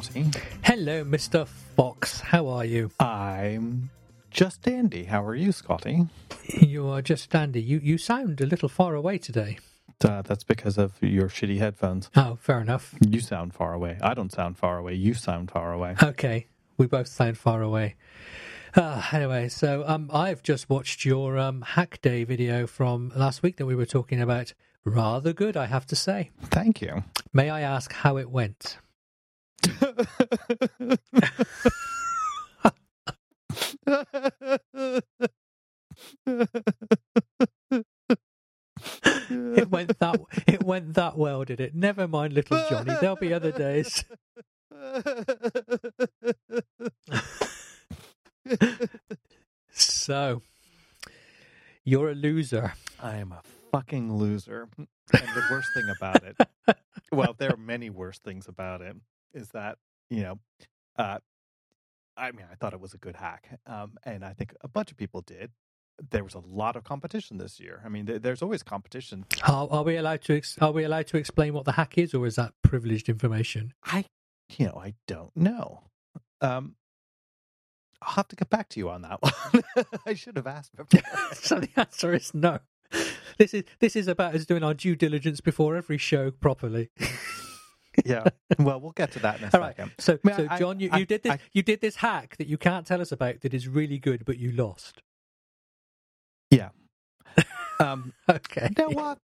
Hello, Scotty. Hello, Mr. Fox. How are you? I'm just dandy. How are you, Scotty? You are just dandy. You you sound a little far away today. Uh, that's because of your shitty headphones. Oh, fair enough. You sound far away. I don't sound far away. You sound far away. Okay, we both sound far away. Uh, anyway, so um, I've just watched your um, Hack Day video from last week that we were talking about. Rather good, I have to say. Thank you. May I ask how it went? It went that it went that well, did it? Never mind, little Johnny. There'll be other days. So, you're a loser. I am a fucking loser. And the worst thing about it, well, there are many worse things about it, is that, you know, uh, I mean, I thought it was a good hack. Um, and I think a bunch of people did. There was a lot of competition this year. I mean, th- there's always competition. Are, are we allowed to ex- are we allowed to explain what the hack is, or is that privileged information? I, you know, I don't know. Um, I'll have to get back to you on that one. I should have asked before. so the answer is no. This is this is about us doing our due diligence before every show properly. yeah. Well, we'll get to that in a All right. second. So, I mean, so I- John, you, I- you did this I- you did this hack that you can't tell us about that is really good, but you lost. Yeah. Um, Okay. you know what?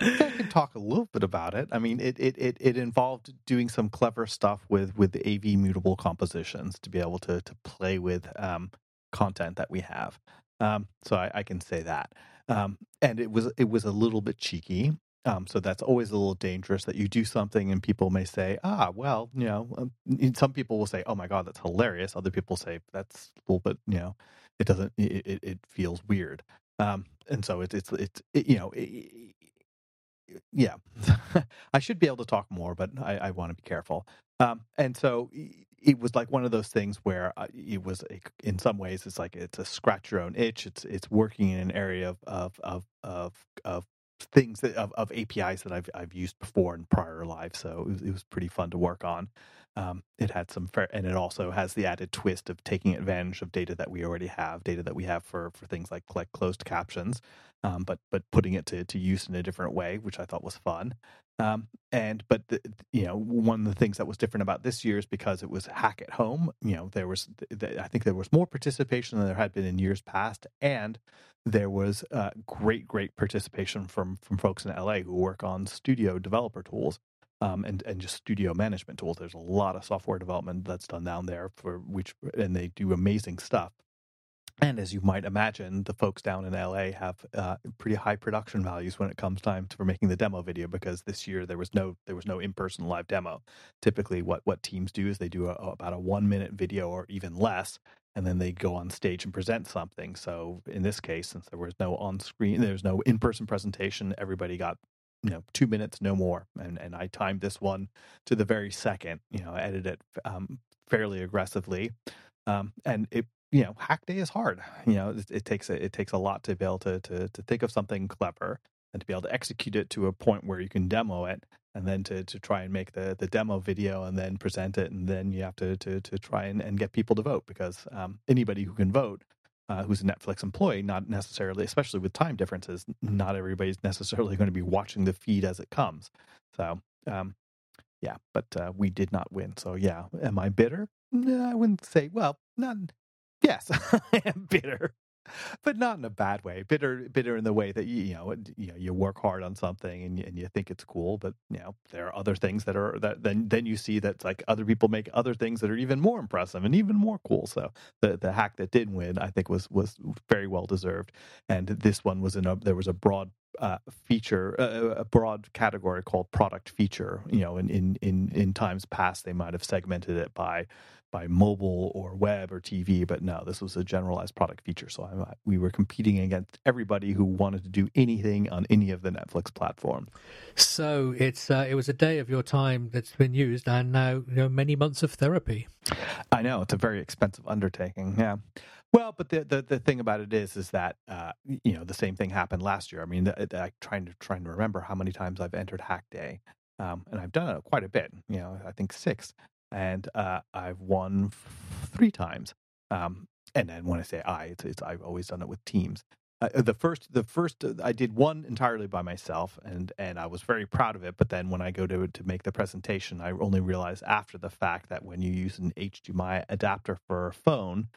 I can talk a little bit about it. I mean, it, it, it, it involved doing some clever stuff with, with AV mutable compositions to be able to, to play with um, content that we have. Um, so I, I can say that. Um, and it was it was a little bit cheeky. Um, so that's always a little dangerous that you do something and people may say, ah, well, you know, um, some people will say, oh my God, that's hilarious. Other people say that's a little bit, you know, it doesn't, it, it, feels weird. Um, and so it's, it's, it's, it, you know, it, yeah, I should be able to talk more, but I, I want to be careful. Um, and so it was like one of those things where uh, it was, in some ways, it's like it's a scratch your own itch. It's it's working in an area of of of of, of things that of, of APIs that I've I've used before in prior lives. So it was, it was pretty fun to work on. Um, it had some fair, and it also has the added twist of taking advantage of data that we already have, data that we have for for things like like closed captions um, but but putting it to, to use in a different way, which I thought was fun. Um, and but the, you know one of the things that was different about this year is because it was hack at home. You know there was I think there was more participation than there had been in years past, and there was uh, great great participation from from folks in LA who work on studio developer tools. Um, and and just studio management tools. There's a lot of software development that's done down there for which, and they do amazing stuff. And as you might imagine, the folks down in LA have uh, pretty high production values when it comes time for making the demo video because this year there was no there was no in person live demo. Typically, what what teams do is they do a, about a one minute video or even less, and then they go on stage and present something. So in this case, since there was no on screen, there's no in person presentation, everybody got you know two minutes no more and and i timed this one to the very second you know edited it um, fairly aggressively um, and it you know hack day is hard you know it, it takes a, it takes a lot to be able to, to to think of something clever and to be able to execute it to a point where you can demo it and then to, to try and make the, the demo video and then present it and then you have to to, to try and, and get people to vote because um, anybody who can vote uh, who's a Netflix employee, not necessarily, especially with time differences, not everybody's necessarily going to be watching the feed as it comes. So, um, yeah, but uh, we did not win. So, yeah, am I bitter? No, I wouldn't say. Well, not. Yes, I am bitter, but not in a bad way. Bitter, bitter in the way that you, you know, you know, you work hard on something and you, and you think it's cool, but you know, there are other things that are that then then you see that like other people make other things that are even more impressive and even more cool. So the the hack that didn't win, I think, was was very well deserved. And this one was in a there was a broad uh, feature, uh, a broad category called product feature. You know, in in in in times past, they might have segmented it by by mobile or web or TV, but no, this was a generalized product feature. So I, we were competing against everybody who wanted to do anything on any of the Netflix platform. So it's uh, it was a day of your time that's been used, and now you know many months of therapy. I know it's a very expensive undertaking. Yeah. Well, but the, the, the thing about it is, is that uh, you know the same thing happened last year. I mean, the, the, trying to trying to remember how many times I've entered Hack Day, um, and I've done it quite a bit. You know, I think six. And uh, I've won three times. Um, and then when I say I, it's, it's I've always done it with teams. Uh, the first, the first, uh, I did one entirely by myself, and and I was very proud of it. But then when I go to to make the presentation, I only realized after the fact that when you use an HDMI adapter for a phone,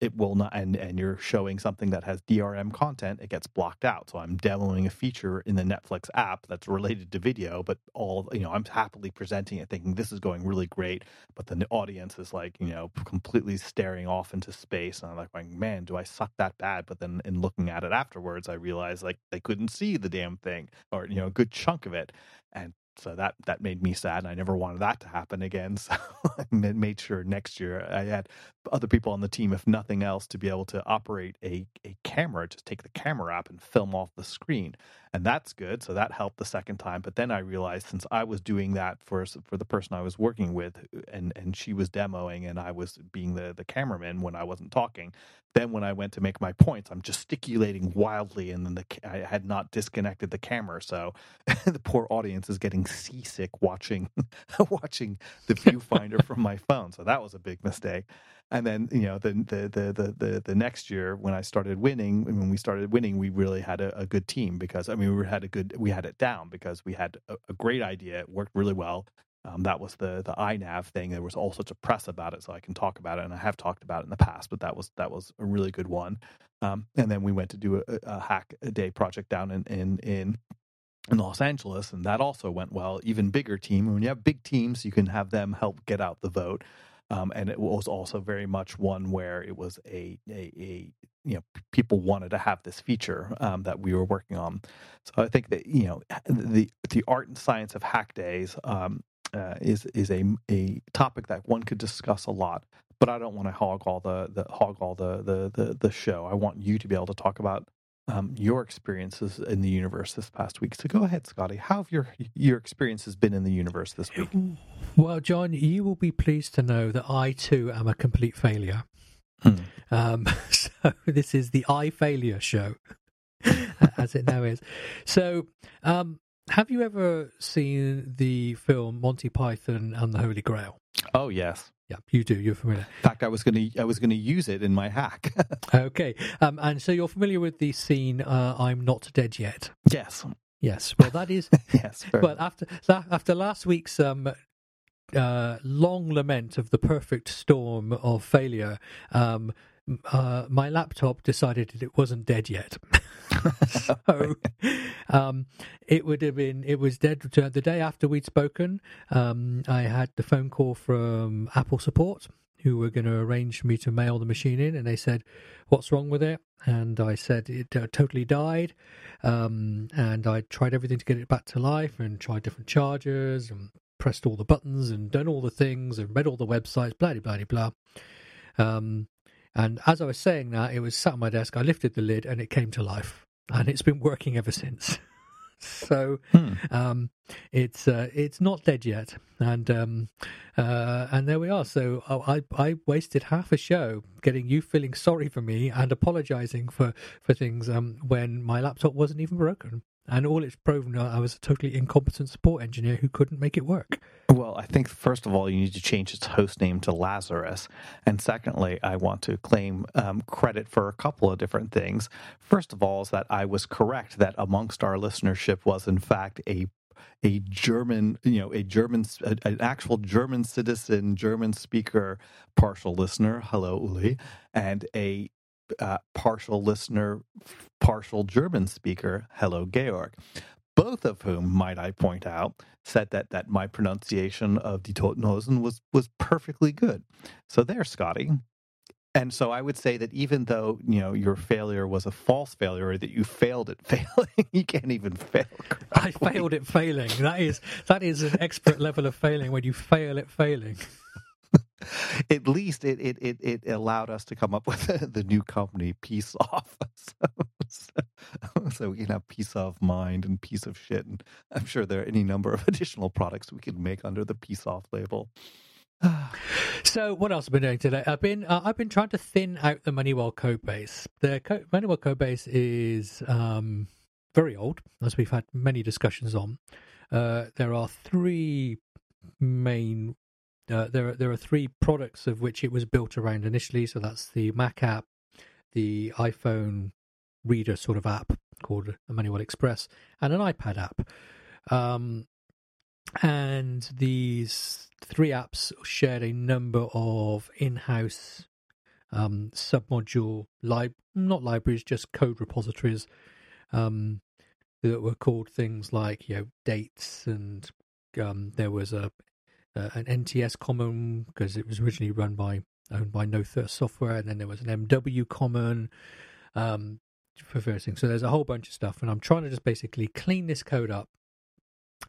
it will not and and you're showing something that has DRM content, it gets blocked out. So I'm demoing a feature in the Netflix app that's related to video, but all you know, I'm happily presenting it thinking this is going really great, but then the audience is like, you know, completely staring off into space and I'm like man, do I suck that bad? But then in looking at it afterwards, I realized like they couldn't see the damn thing or you know, a good chunk of it. And so that that made me sad and i never wanted that to happen again. So i made sure next year i had other people on the team if nothing else to be able to operate a, a camera just take the camera app and film off the screen. And that's good so that helped the second time. But then i realized since i was doing that for for the person i was working with and and she was demoing and i was being the the cameraman when i wasn't talking then when i went to make my points i'm gesticulating wildly and then the i had not disconnected the camera. So the poor audience is getting seasick watching watching the viewfinder from my phone. So that was a big mistake. And then you know the the the the the, the next year when I started winning, when we started winning, we really had a, a, good team because I mean we had a good we had it down because we had a, a great idea. It worked really well. Um, that was the the iNav thing. There was all sorts of press about it, so I can talk about it, and I have talked about it in the past. But that was that was a really good one. Um, and then we went to do a, a hack a day project down in in in in Los Angeles, and that also went well. Even bigger team. When you have big teams, you can have them help get out the vote. Um, and it was also very much one where it was a, a, a you know people wanted to have this feature um, that we were working on. So I think that you know the the art and science of hack days um, uh, is is a a topic that one could discuss a lot. But I don't want to hog all the, the hog all the, the the the show. I want you to be able to talk about um, your experiences in the universe this past week. So go ahead, Scotty. How have your your experiences been in the universe this week? Well, John, you will be pleased to know that I too am a complete failure. Hmm. Um, so this is the I failure show, as it now is. So, um, have you ever seen the film Monty Python and the Holy Grail? Oh yes. Yeah, you do. You're familiar. In fact, I was going to I was going to use it in my hack. okay, um, and so you're familiar with the scene uh, "I'm not dead yet." Yes. Yes. Well, that is yes. Well, after after last week's um, uh, long lament of the perfect storm of failure, um, uh, my laptop decided that it wasn't dead yet. so um, it would have been, it was dead the day after we'd spoken. Um, I had the phone call from Apple support who were going to arrange for me to mail the machine in, and they said, What's wrong with it? And I said it uh, totally died. Um, and I tried everything to get it back to life and tried different chargers and pressed all the buttons and done all the things and read all the websites, blah, blah, blah, blah. Um, and as I was saying that, it was sat on my desk. I lifted the lid and it came to life, and it's been working ever since. so hmm. um, it's uh, it's not dead yet, and um, uh, and there we are. So I I wasted half a show getting you feeling sorry for me and apologising for for things um, when my laptop wasn't even broken and all it's proven I was a totally incompetent support engineer who couldn't make it work. Well, I think first of all you need to change its host name to Lazarus, and secondly, I want to claim um, credit for a couple of different things. First of all, is that I was correct that amongst our listenership was in fact a a German, you know, a German, an actual German citizen, German speaker, partial listener. Hello, Uli, and a uh, partial listener, partial German speaker, hello, Georg. Both of whom, might I point out, said that that my pronunciation of Die Toten was was perfectly good. So there, Scotty. And so I would say that even though you know your failure was a false failure, or that you failed at failing, you can't even fail. Correctly. I failed at failing. That is that is an expert level of failing when you fail at failing. at least it, it, it, it, allowed us to come up with the new company, Peace Off. So, so, so, we can have peace of mind and piece of shit. And I'm sure there are any number of additional products we could make under the Peace Off label. so what else have I been doing today? I've been uh, I've been trying to thin out the MoneyWell code base. The co- MoneyWell code base is um, very old, as we've had many discussions on. Uh, there are three main uh, there are there are three products of which it was built around initially. So that's the Mac app, the iPhone reader sort of app called MoneyWell Express, and an iPad app. Um, and these three apps shared a number of in-house um, submodule lib not libraries, just code repositories um, that were called things like you know dates and um, there was a uh, an NTS common because it was originally run by owned by No Thirst Software, and then there was an MW common um, for various things. So there's a whole bunch of stuff, and I'm trying to just basically clean this code up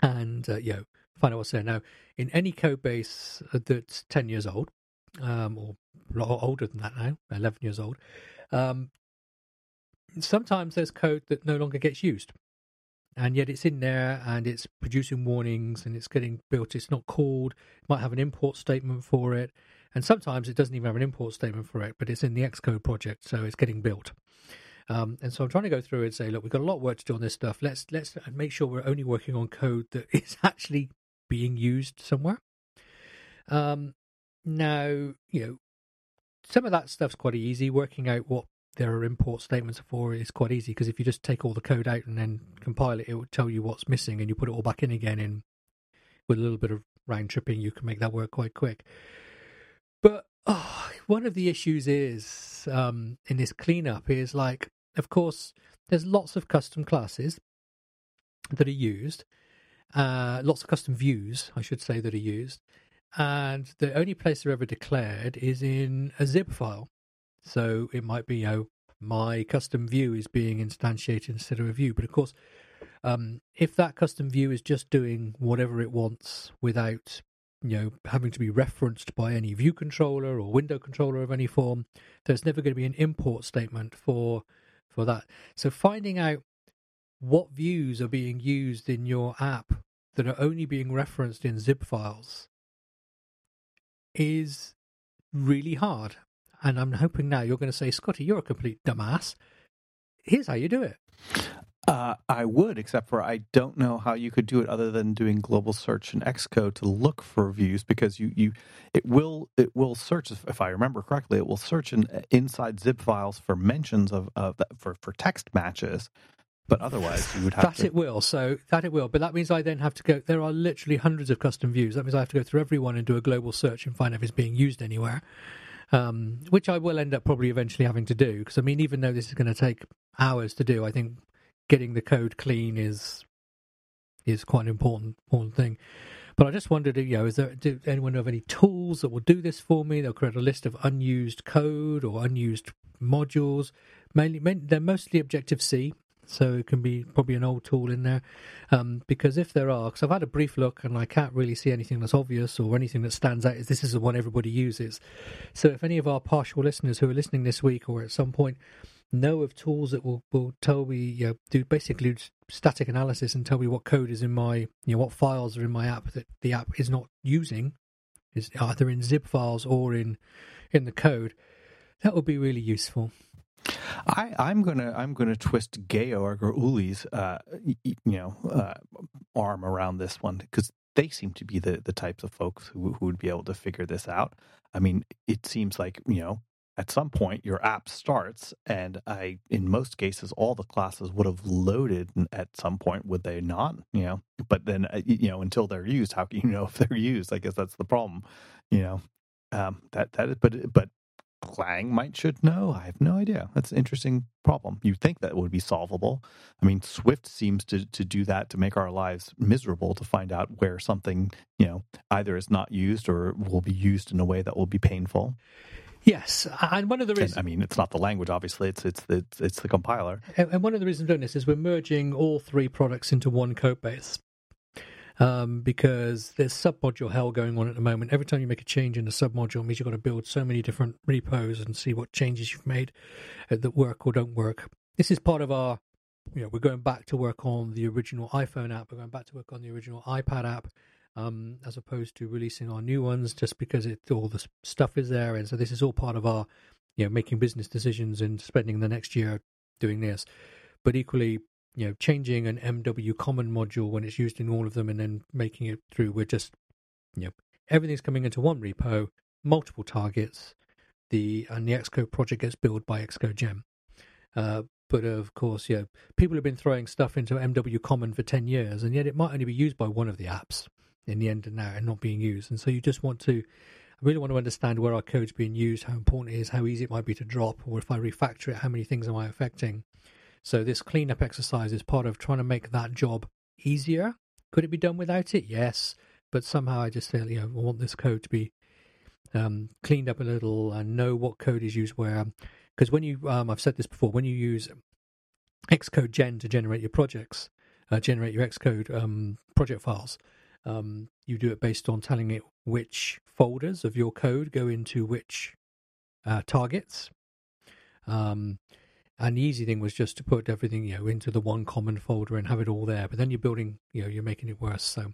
and uh, you know find out what's there. Now, in any code base that's 10 years old, um, or a lot older than that now, 11 years old, um, sometimes there's code that no longer gets used and yet it's in there and it's producing warnings and it's getting built. It's not called. It might have an import statement for it, and sometimes it doesn't even have an import statement for it, but it's in the Xcode project, so it's getting built. Um, and so I'm trying to go through and say, look, we've got a lot of work to do on this stuff. Let's let's make sure we're only working on code that is actually being used somewhere. Um, now, you know, some of that stuff's quite easy. Working out what there are import statements for it, it is quite easy because if you just take all the code out and then compile it, it will tell you what's missing, and you put it all back in again. And with a little bit of round tripping, you can make that work quite quick. But oh, one of the issues is um, in this cleanup is like, of course, there's lots of custom classes that are used, uh, lots of custom views, I should say, that are used, and the only place they're ever declared is in a zip file. So it might be, you know, my custom view is being instantiated instead of a view. But of course, um, if that custom view is just doing whatever it wants without, you know, having to be referenced by any view controller or window controller of any form, there's never going to be an import statement for for that. So finding out what views are being used in your app that are only being referenced in zip files is really hard and I'm hoping now you're going to say, Scotty, you're a complete dumbass. Here's how you do it. Uh, I would, except for I don't know how you could do it other than doing global search in Xcode to look for views because you, you it will it will search if I remember correctly it will search in, inside zip files for mentions of, of for for text matches, but otherwise you would have that to... it will. So that it will, but that means I then have to go. There are literally hundreds of custom views. That means I have to go through every one and do a global search and find if it's being used anywhere um, which I will end up probably eventually having to do. Because I mean, even though this is going to take hours to do, I think getting the code clean is is quite an important important thing. But I just wondered, you know, is there anyone have any tools that will do this for me? They'll create a list of unused code or unused modules. Mainly, they're mostly Objective C, so it can be probably an old tool in there. Um, because if there are, because I've had a brief look and I can't really see anything that's obvious or anything that stands out is this is the one everybody uses. So if any of our partial listeners who are listening this week or at some point know of tools that will, will tell me, you know, do basically static analysis and tell me what code is in my, you know, what files are in my app that the app is not using, is either in zip files or in in the code, that would be really useful. I, I'm gonna I'm gonna twist Georg or Uli's uh, you know uh, arm around this one because they seem to be the, the types of folks who who would be able to figure this out. I mean, it seems like you know at some point your app starts, and I in most cases all the classes would have loaded at some point, would they not? You know, but then uh, you know until they're used, how can you know if they're used? I guess that's the problem. You know, um, that that but but Clang might should know. I have no idea. That's an interesting problem. You'd think that would be solvable. I mean, Swift seems to, to do that to make our lives miserable to find out where something, you know, either is not used or will be used in a way that will be painful. Yes, and one of the reasons I mean, it's not the language, obviously. It's it's the it's, it's the compiler. And one of the reasons doing this is we're merging all three products into one code base um, because there's submodule hell going on at the moment. Every time you make a change in the submodule, means you've got to build so many different repos and see what changes you've made uh, that work or don't work. This is part of our, you know, we're going back to work on the original iPhone app. We're going back to work on the original iPad app. Um, as opposed to releasing our new ones, just because it all the stuff is there, and so this is all part of our, you know, making business decisions and spending the next year doing this. But equally, you know, changing an MW common module when it's used in all of them and then making it through. We're just, you know, everything's coming into one repo, multiple targets. The and the Xcode project gets built by Xcode Gen. Uh, but of course, yeah, people have been throwing stuff into MW Common for ten years, and yet it might only be used by one of the apps in the end and now, and not being used. And so you just want to, I really want to understand where our code's being used, how important it is, how easy it might be to drop, or if I refactor it, how many things am I affecting? So this cleanup exercise is part of trying to make that job easier. Could it be done without it? Yes, but somehow I just feel you know I want this code to be um, cleaned up a little and know what code is used where. Because when you, um, I've said this before, when you use Xcode Gen to generate your projects, uh, generate your Xcode um, project files, um, you do it based on telling it which folders of your code go into which uh, targets. Um, and the easy thing was just to put everything, you know, into the one common folder and have it all there. But then you're building, you know, you're making it worse. So,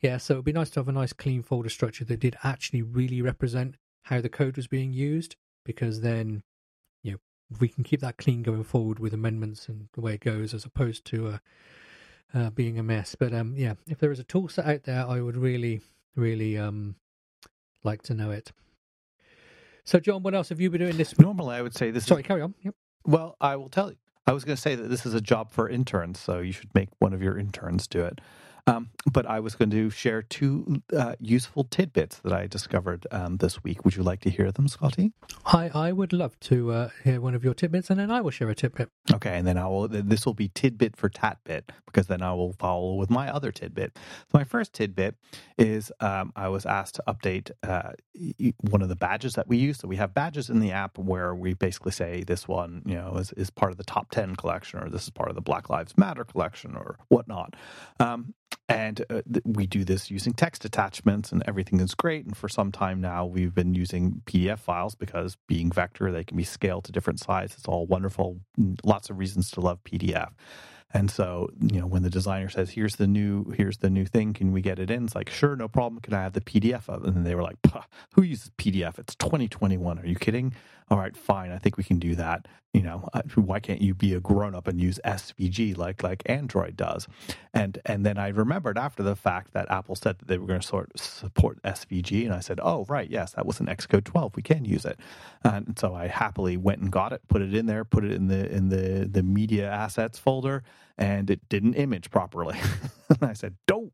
yeah, so it'd be nice to have a nice clean folder structure that did actually really represent how the code was being used, because then, you know, we can keep that clean going forward with amendments and the way it goes, as opposed to uh, uh, being a mess. But um, yeah, if there is a tool set out there, I would really, really um, like to know it. So, John, what else have you been doing this? Normally, I would say this. Sorry, is... carry on. Yep. Well, I will tell you. I was going to say that this is a job for interns, so you should make one of your interns do it. Um, but I was going to share two uh, useful tidbits that I discovered um, this week. Would you like to hear them, Scotty? I, I would love to uh, hear one of your tidbits, and then I will share a tidbit. Okay, and then I will. This will be tidbit for tatbit because then I will follow with my other tidbit. So my first tidbit is um, I was asked to update uh, one of the badges that we use. So we have badges in the app where we basically say this one, you know, is, is part of the top ten collection, or this is part of the Black Lives Matter collection, or whatnot. Um, and uh, th- we do this using text attachments, and everything is great. And for some time now, we've been using PDF files because being vector, they can be scaled to different sizes. It's all wonderful. Lots of reasons to love PDF. And so, you know, when the designer says, "Here's the new, here's the new thing, can we get it in?" It's like, "Sure, no problem. Can I have the PDF of it?" And they were like, "Who uses PDF? It's 2021. Are you kidding?" All right, fine. I think we can do that. You know, uh, why can't you be a grown up and use SVG like like Android does? And and then I remembered after the fact that Apple said that they were going to sort support SVG, and I said, "Oh, right, yes, that was an Xcode 12. We can use it." And so I happily went and got it, put it in there, put it in the in the the media assets folder and it didn't image properly. and I said, "Don't,"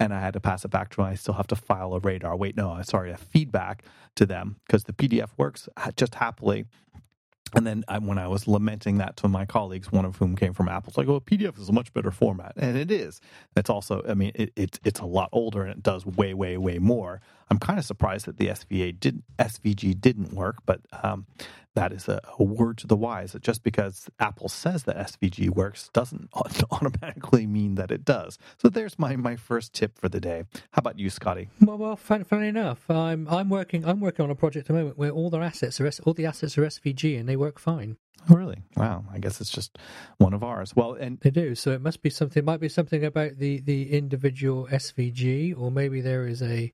and I had to pass it back to them. I still have to file a radar. Wait, no, sorry, a feedback to them because the PDF works just happily. And then I, when I was lamenting that to my colleagues, one of whom came from Apple, it's like, "Oh, PDF is a much better format," and it is. It's also, I mean, it, it's it's a lot older and it does way, way, way more. I'm kind of surprised that the SVA didn't SVG didn't work, but um, that is a, a, word to the wise that just because Apple says that SVG works doesn't automatically mean that it does. So there's my, my first tip for the day. How about you, Scotty? Well, well, funny enough, I'm I'm working I'm working on a project at the moment where all their assets are all the assets are SVG and they work fine. Oh, really? Wow. I guess it's just one of ours. Well, and they do. So it must be something. It might be something about the the individual SVG, or maybe there is a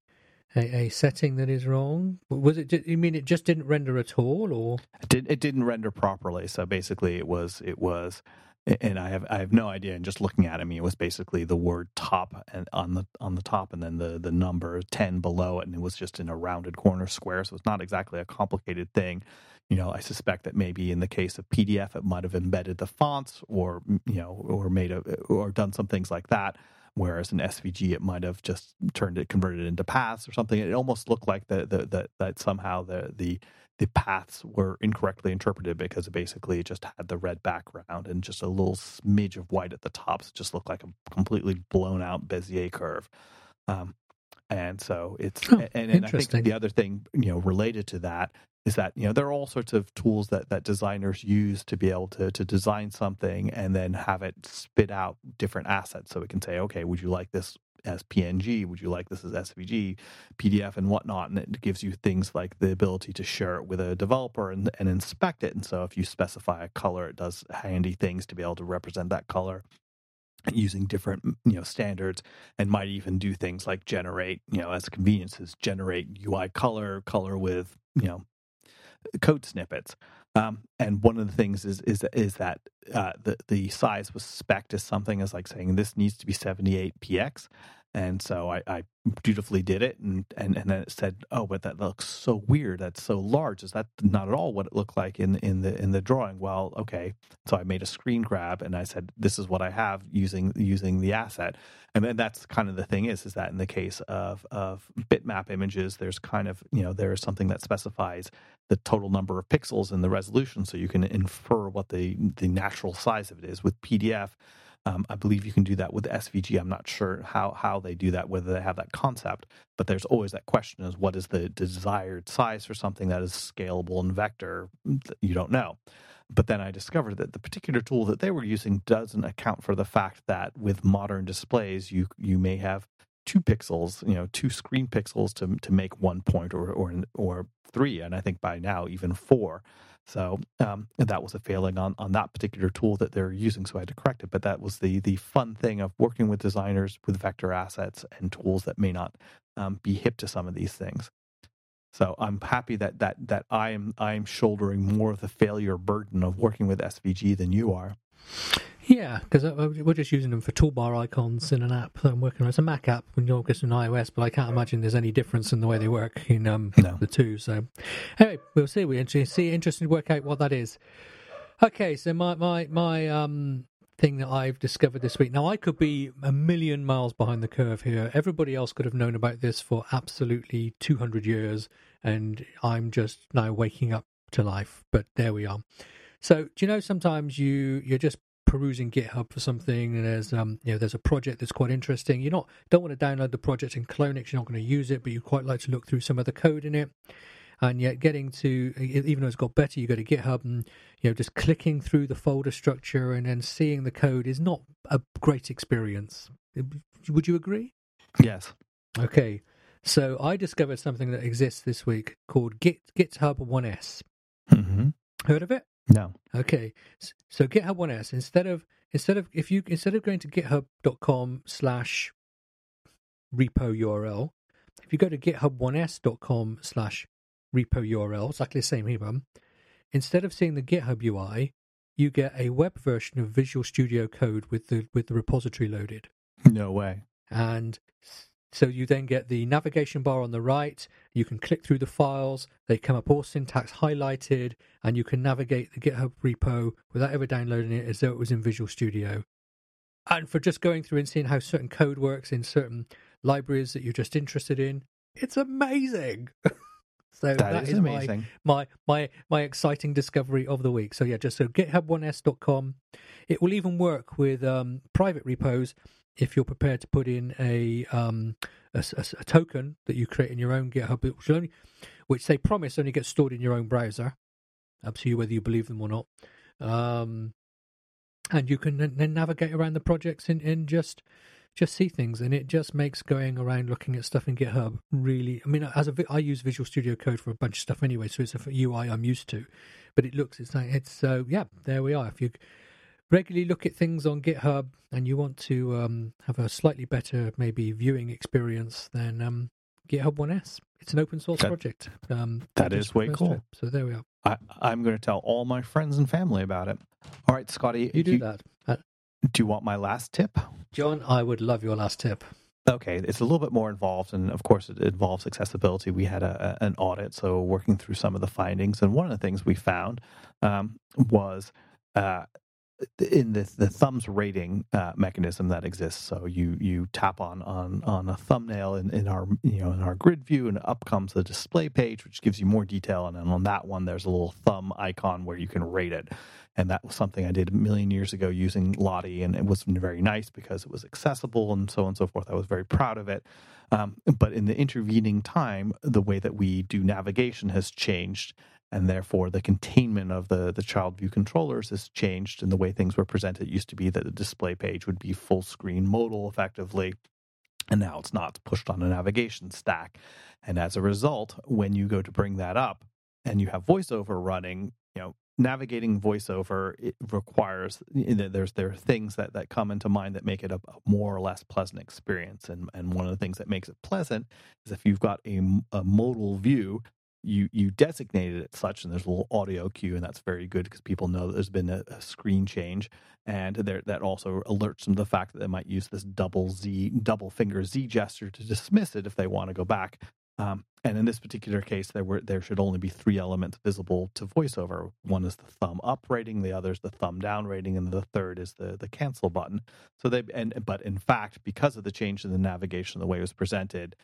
a, a, setting that is wrong? Was it? You mean it just didn't render at all, or it, did, it didn't render properly? So basically, it was it was, and I have I have no idea. And just looking at it, I mean, it was basically the word top and on the on the top, and then the the number ten below it, and it was just in a rounded corner square. So it's not exactly a complicated thing. You know, I suspect that maybe in the case of PDF, it might have embedded the fonts, or you know, or made a or done some things like that whereas in SVG it might have just turned it converted it into paths or something. It almost looked like the, the that somehow the the the paths were incorrectly interpreted because it basically just had the red background and just a little smidge of white at the top. So it just looked like a completely blown out Bezier curve. Um, and so it's oh, and, and I think the other thing you know related to that is that you know there are all sorts of tools that that designers use to be able to to design something and then have it spit out different assets. So it can say okay would you like this as png would you like this as svg pdf and whatnot? And it gives you things like the ability to share it with a developer and, and inspect it. And so if you specify a color it does handy things to be able to represent that color using different you know standards and might even do things like generate you know as conveniences generate ui color color with you know code snippets. Um, and one of the things is is is that uh, the the size was spec as something as like saying this needs to be 78 px, And so I, I dutifully did it, and, and and then it said, "Oh, but that looks so weird. That's so large. Is that not at all what it looked like in in the in the drawing?" Well, okay. So I made a screen grab, and I said, "This is what I have using using the asset." And then that's kind of the thing is is that in the case of of bitmap images, there's kind of you know there is something that specifies the total number of pixels and the resolution, so you can infer what the the natural size of it is. With PDF um, I believe you can do that with SVG. I'm not sure how how they do that, whether they have that concept, but there's always that question: is what is the desired size for something that is scalable in vector? You don't know. But then I discovered that the particular tool that they were using doesn't account for the fact that with modern displays, you you may have two pixels, you know, two screen pixels to to make one point, or or or three, and I think by now even four. So um, that was a failing on, on that particular tool that they're using. So I had to correct it. But that was the the fun thing of working with designers with vector assets and tools that may not um, be hip to some of these things. So I'm happy that that that I am I am shouldering more of the failure burden of working with SVG than you are. Yeah, because we're just using them for toolbar icons in an app that I'm working on. It's a Mac app, when you're an iOS, but I can't imagine there's any difference in the way they work in um, no. the two. So, anyway, we'll see. We see interesting to work out what that is. Okay, so my my my um thing that I've discovered this week. Now, I could be a million miles behind the curve here. Everybody else could have known about this for absolutely 200 years, and I'm just now waking up to life. But there we are. So, do you know sometimes you you're just perusing GitHub for something, and there's um you know there's a project that's quite interesting. You not don't want to download the project and clone it. You're not going to use it, but you quite like to look through some of the code in it. And yet, getting to even though it's got better, you go to GitHub and you know just clicking through the folder structure and then seeing the code is not a great experience. Would you agree? Yes. Okay. So I discovered something that exists this week called Git GitHub 1S. Mm-hmm. Heard of it? No. Okay. So GitHub 1S instead of instead of if you instead of going to github.com slash repo URL, if you go to github1s.com slash repo URL, exactly the same here, instead of seeing the GitHub UI, you get a web version of Visual Studio Code with the with the repository loaded. No way. And so you then get the navigation bar on the right. You can click through the files. They come up all syntax highlighted, and you can navigate the GitHub repo without ever downloading it as though it was in Visual Studio. And for just going through and seeing how certain code works in certain libraries that you're just interested in, it's amazing. so that, that is, is amazing. My, my my my exciting discovery of the week. So yeah, just so github1s.com. It will even work with um, private repos if you're prepared to put in a, um, a, a, a, token that you create in your own GitHub, which, only, which they promise only gets stored in your own browser, up to you whether you believe them or not. Um, and you can then navigate around the projects and, and just just see things, and it just makes going around looking at stuff in GitHub really. I mean, as a I use Visual Studio Code for a bunch of stuff anyway, so it's a UI I'm used to. But it looks it's like it's so yeah. There we are. If you regularly look at things on GitHub and you want to um, have a slightly better, maybe viewing experience, then um, GitHub 1S. It's an open source that, project. Um, that is way cool. So there we are. I, am going to tell all my friends and family about it. All right, Scotty. You do you, that. Uh, do you want my last tip? John, I would love your last tip. Okay, it's a little bit more involved, and of course, it involves accessibility. We had a, a, an audit, so working through some of the findings, and one of the things we found um, was uh, in the the thumbs rating uh, mechanism that exists. So you you tap on on on a thumbnail in, in our you know in our grid view, and up comes the display page, which gives you more detail. And then on that one, there's a little thumb icon where you can rate it. And that was something I did a million years ago using Lottie, and it was very nice because it was accessible and so on and so forth. I was very proud of it. Um, but in the intervening time, the way that we do navigation has changed and therefore the containment of the, the child view controllers has changed in the way things were presented. It used to be that the display page would be full screen modal effectively, and now it's not. It's pushed on a navigation stack. And as a result, when you go to bring that up and you have voiceover running, you know, navigating voiceover it requires there's there are things that, that come into mind that make it a, a, more or less pleasant experience and and one of the things that makes it pleasant is if you've got a, a modal view you you designated it such, and there's a little audio cue, and that's very good because people know that there's been a, a screen change, and there, that also alerts them to the fact that they might use this double Z, double finger Z gesture to dismiss it if they want to go back. Um, and in this particular case, there were there should only be three elements visible to VoiceOver. One is the thumb up rating, the other is the thumb down rating, and the third is the the cancel button. So they and but in fact, because of the change in the navigation, the way it was presented,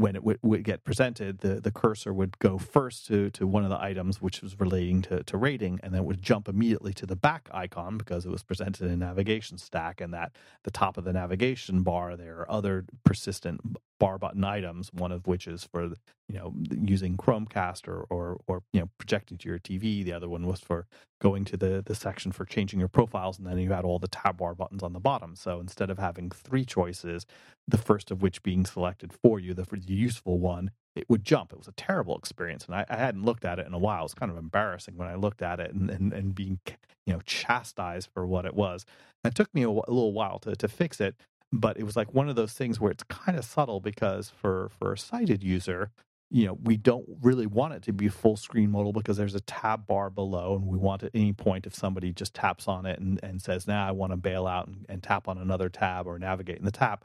when it would, would, get presented, the, the cursor would go first to, to one of the items which was relating to, to rating, and then it would jump immediately to the back icon because it was presented in navigation stack. And that the top of the navigation bar, there are other persistent bar button items, one of which is for you know using Chromecast or or, or you know projecting to your TV. The other one was for going to the the section for changing your profiles, and then you had all the tab bar buttons on the bottom. So instead of having three choices, the first of which being selected for you, the, the useful one, it would jump. It was a terrible experience, and I, I, hadn't looked at it in a while. It was kind of embarrassing when I looked at it and and, and being you know chastised for what it was. And it took me a, a little while to to fix it but it was like one of those things where it's kind of subtle because for for a sighted user you know we don't really want it to be full screen modal because there's a tab bar below and we want at any point if somebody just taps on it and, and says now nah, i want to bail out and, and tap on another tab or navigate in the tab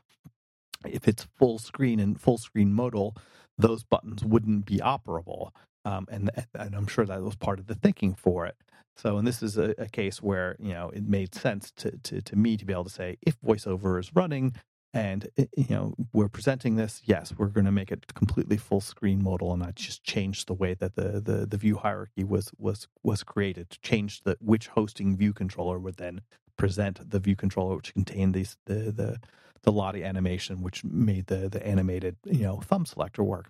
if it's full screen and full screen modal those buttons wouldn't be operable um, and, and i'm sure that was part of the thinking for it. So, and this is a, a, case where you know it made sense to, to to me to be able to say if voiceover is running and eh, you know we're presenting this, yes, we're going to make it completely full screen modal, and I just changed the way that the, the the view hierarchy was was was created to change the which hosting view controller would then present the view controller which contained these the the the Lottie animation, which made the the animated you know thumb selector work.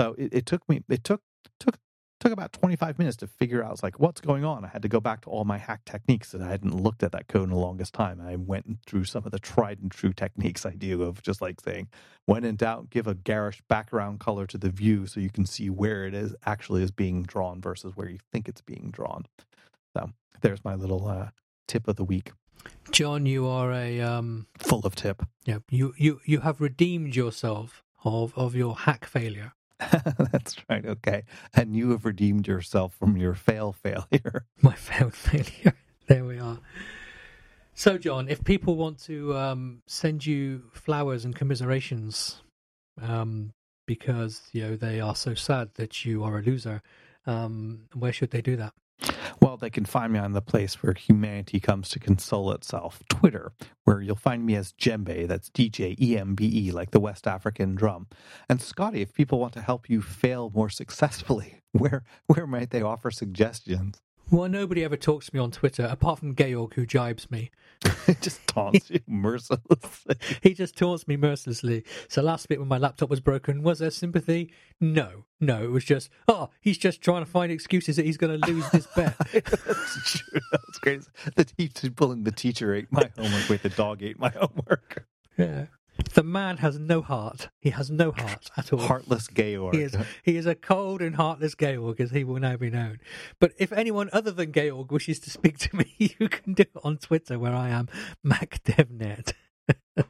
So it, it took me it took took took about 25 minutes to figure out like what's going on? I had to go back to all my hack techniques and i hadn't looked at that code in the longest time i went through some of the tried and true techniques i do of just like saying when in doubt give a garish background color to the view so you can see where it is actually is being drawn versus where you think it's being drawn. So there's my little uh, tip of the week. John you are a um full of tip. yeah you you you have redeemed yourself of of your hack failure That's right. Okay. And you have redeemed yourself from your fail failure. My failed failure. There we are. So, John, if people want to um, send you flowers and commiserations um, because you know they are so sad that you are a loser, um, where should they do that? Well, they can find me on the place where humanity comes to console itself, Twitter, where you'll find me as Djembe, that's D J E M B E, like the West African drum. And Scotty, if people want to help you fail more successfully, where where might they offer suggestions? Well, nobody ever talks to me on Twitter apart from Georg, who jibes me. He just taunts you mercilessly. he just taunts me mercilessly. So last bit when my laptop was broken, was there sympathy? No, no. It was just, oh, he's just trying to find excuses that he's going to lose this bet. That's true. That's great. The teacher pulling the teacher ate my homework. Wait, the dog ate my homework. Yeah. The man has no heart. He has no heart at all. Heartless Georg. He is, he is a cold and heartless Georg, as he will now be known. But if anyone other than Georg wishes to speak to me, you can do it on Twitter, where I am MacDevNet.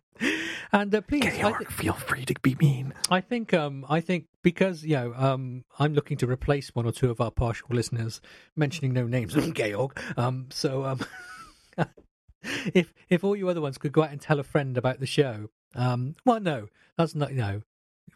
and uh, please, Georg, th- feel free to be mean. I think, um, I think because you know, um, I'm looking to replace one or two of our partial listeners, mentioning no names, Georg. Um, so, um, if if all you other ones could go out and tell a friend about the show, um, well, no, that's not. No,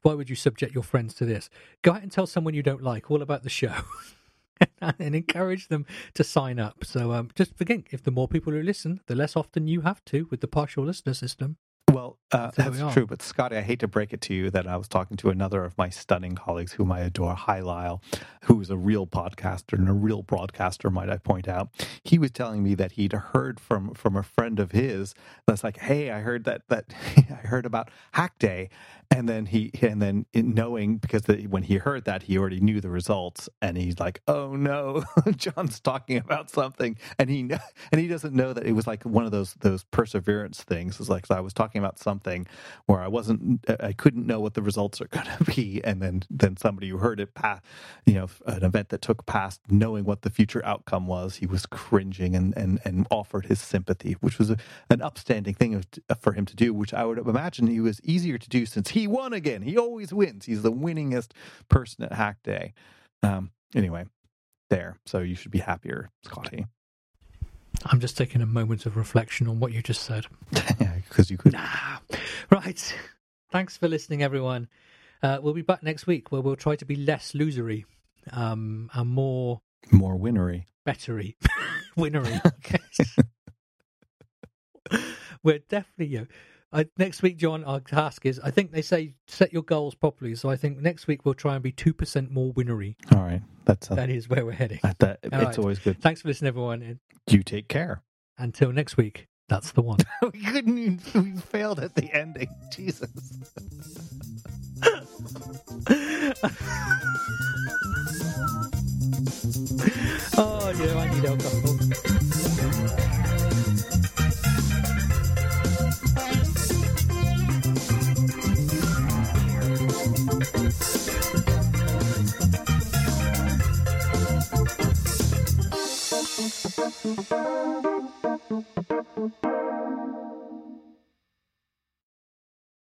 why would you subject your friends to this? Go out and tell someone you don't like all about the show. and encourage them to sign up. So um, just again, if the more people who listen, the less often you have to with the partial listener system. Well, uh, that's true. But Scotty, I hate to break it to you that I was talking to another of my stunning colleagues whom I adore, Hi Lyle, who is a real podcaster and a real broadcaster, might I point out. He was telling me that he'd heard from from a friend of his that's like, "Hey, I heard that that I heard about Hack Day," and then he and then knowing because the, when he heard that he already knew the results, and he's like, "Oh no, John's talking about something," and he and he doesn't know that it was like one of those those perseverance things. It's like so I was talking about something where I wasn't, I couldn't know what the results are going to be, and then then somebody who heard it past, you know, an event that took past knowing what the future outcome was, he was cringing and and and offered his sympathy, which was a, an upstanding thing for him to do, which I would imagine he was easier to do since he won again. He always wins. He's the winningest person at Hack Day. Um, anyway, there. So you should be happier, Scotty. I'm just taking a moment of reflection on what you just said. yeah, because you could. Nah. Right. Thanks for listening, everyone. Uh, we'll be back next week where we'll try to be less losery um, and more More winnery. bettery. Winnery. We're definitely, you know, I, next week, John, our task is I think they say set your goals properly. So I think next week we'll try and be 2% more winnery. All right. That's a, That is where we're heading. that, that- it's right. always good. Thanks for listening, everyone. And You take care. until next week, that's the one. we couldn't even, we failed at the ending. Jesus. oh, yeah, I need alcohol.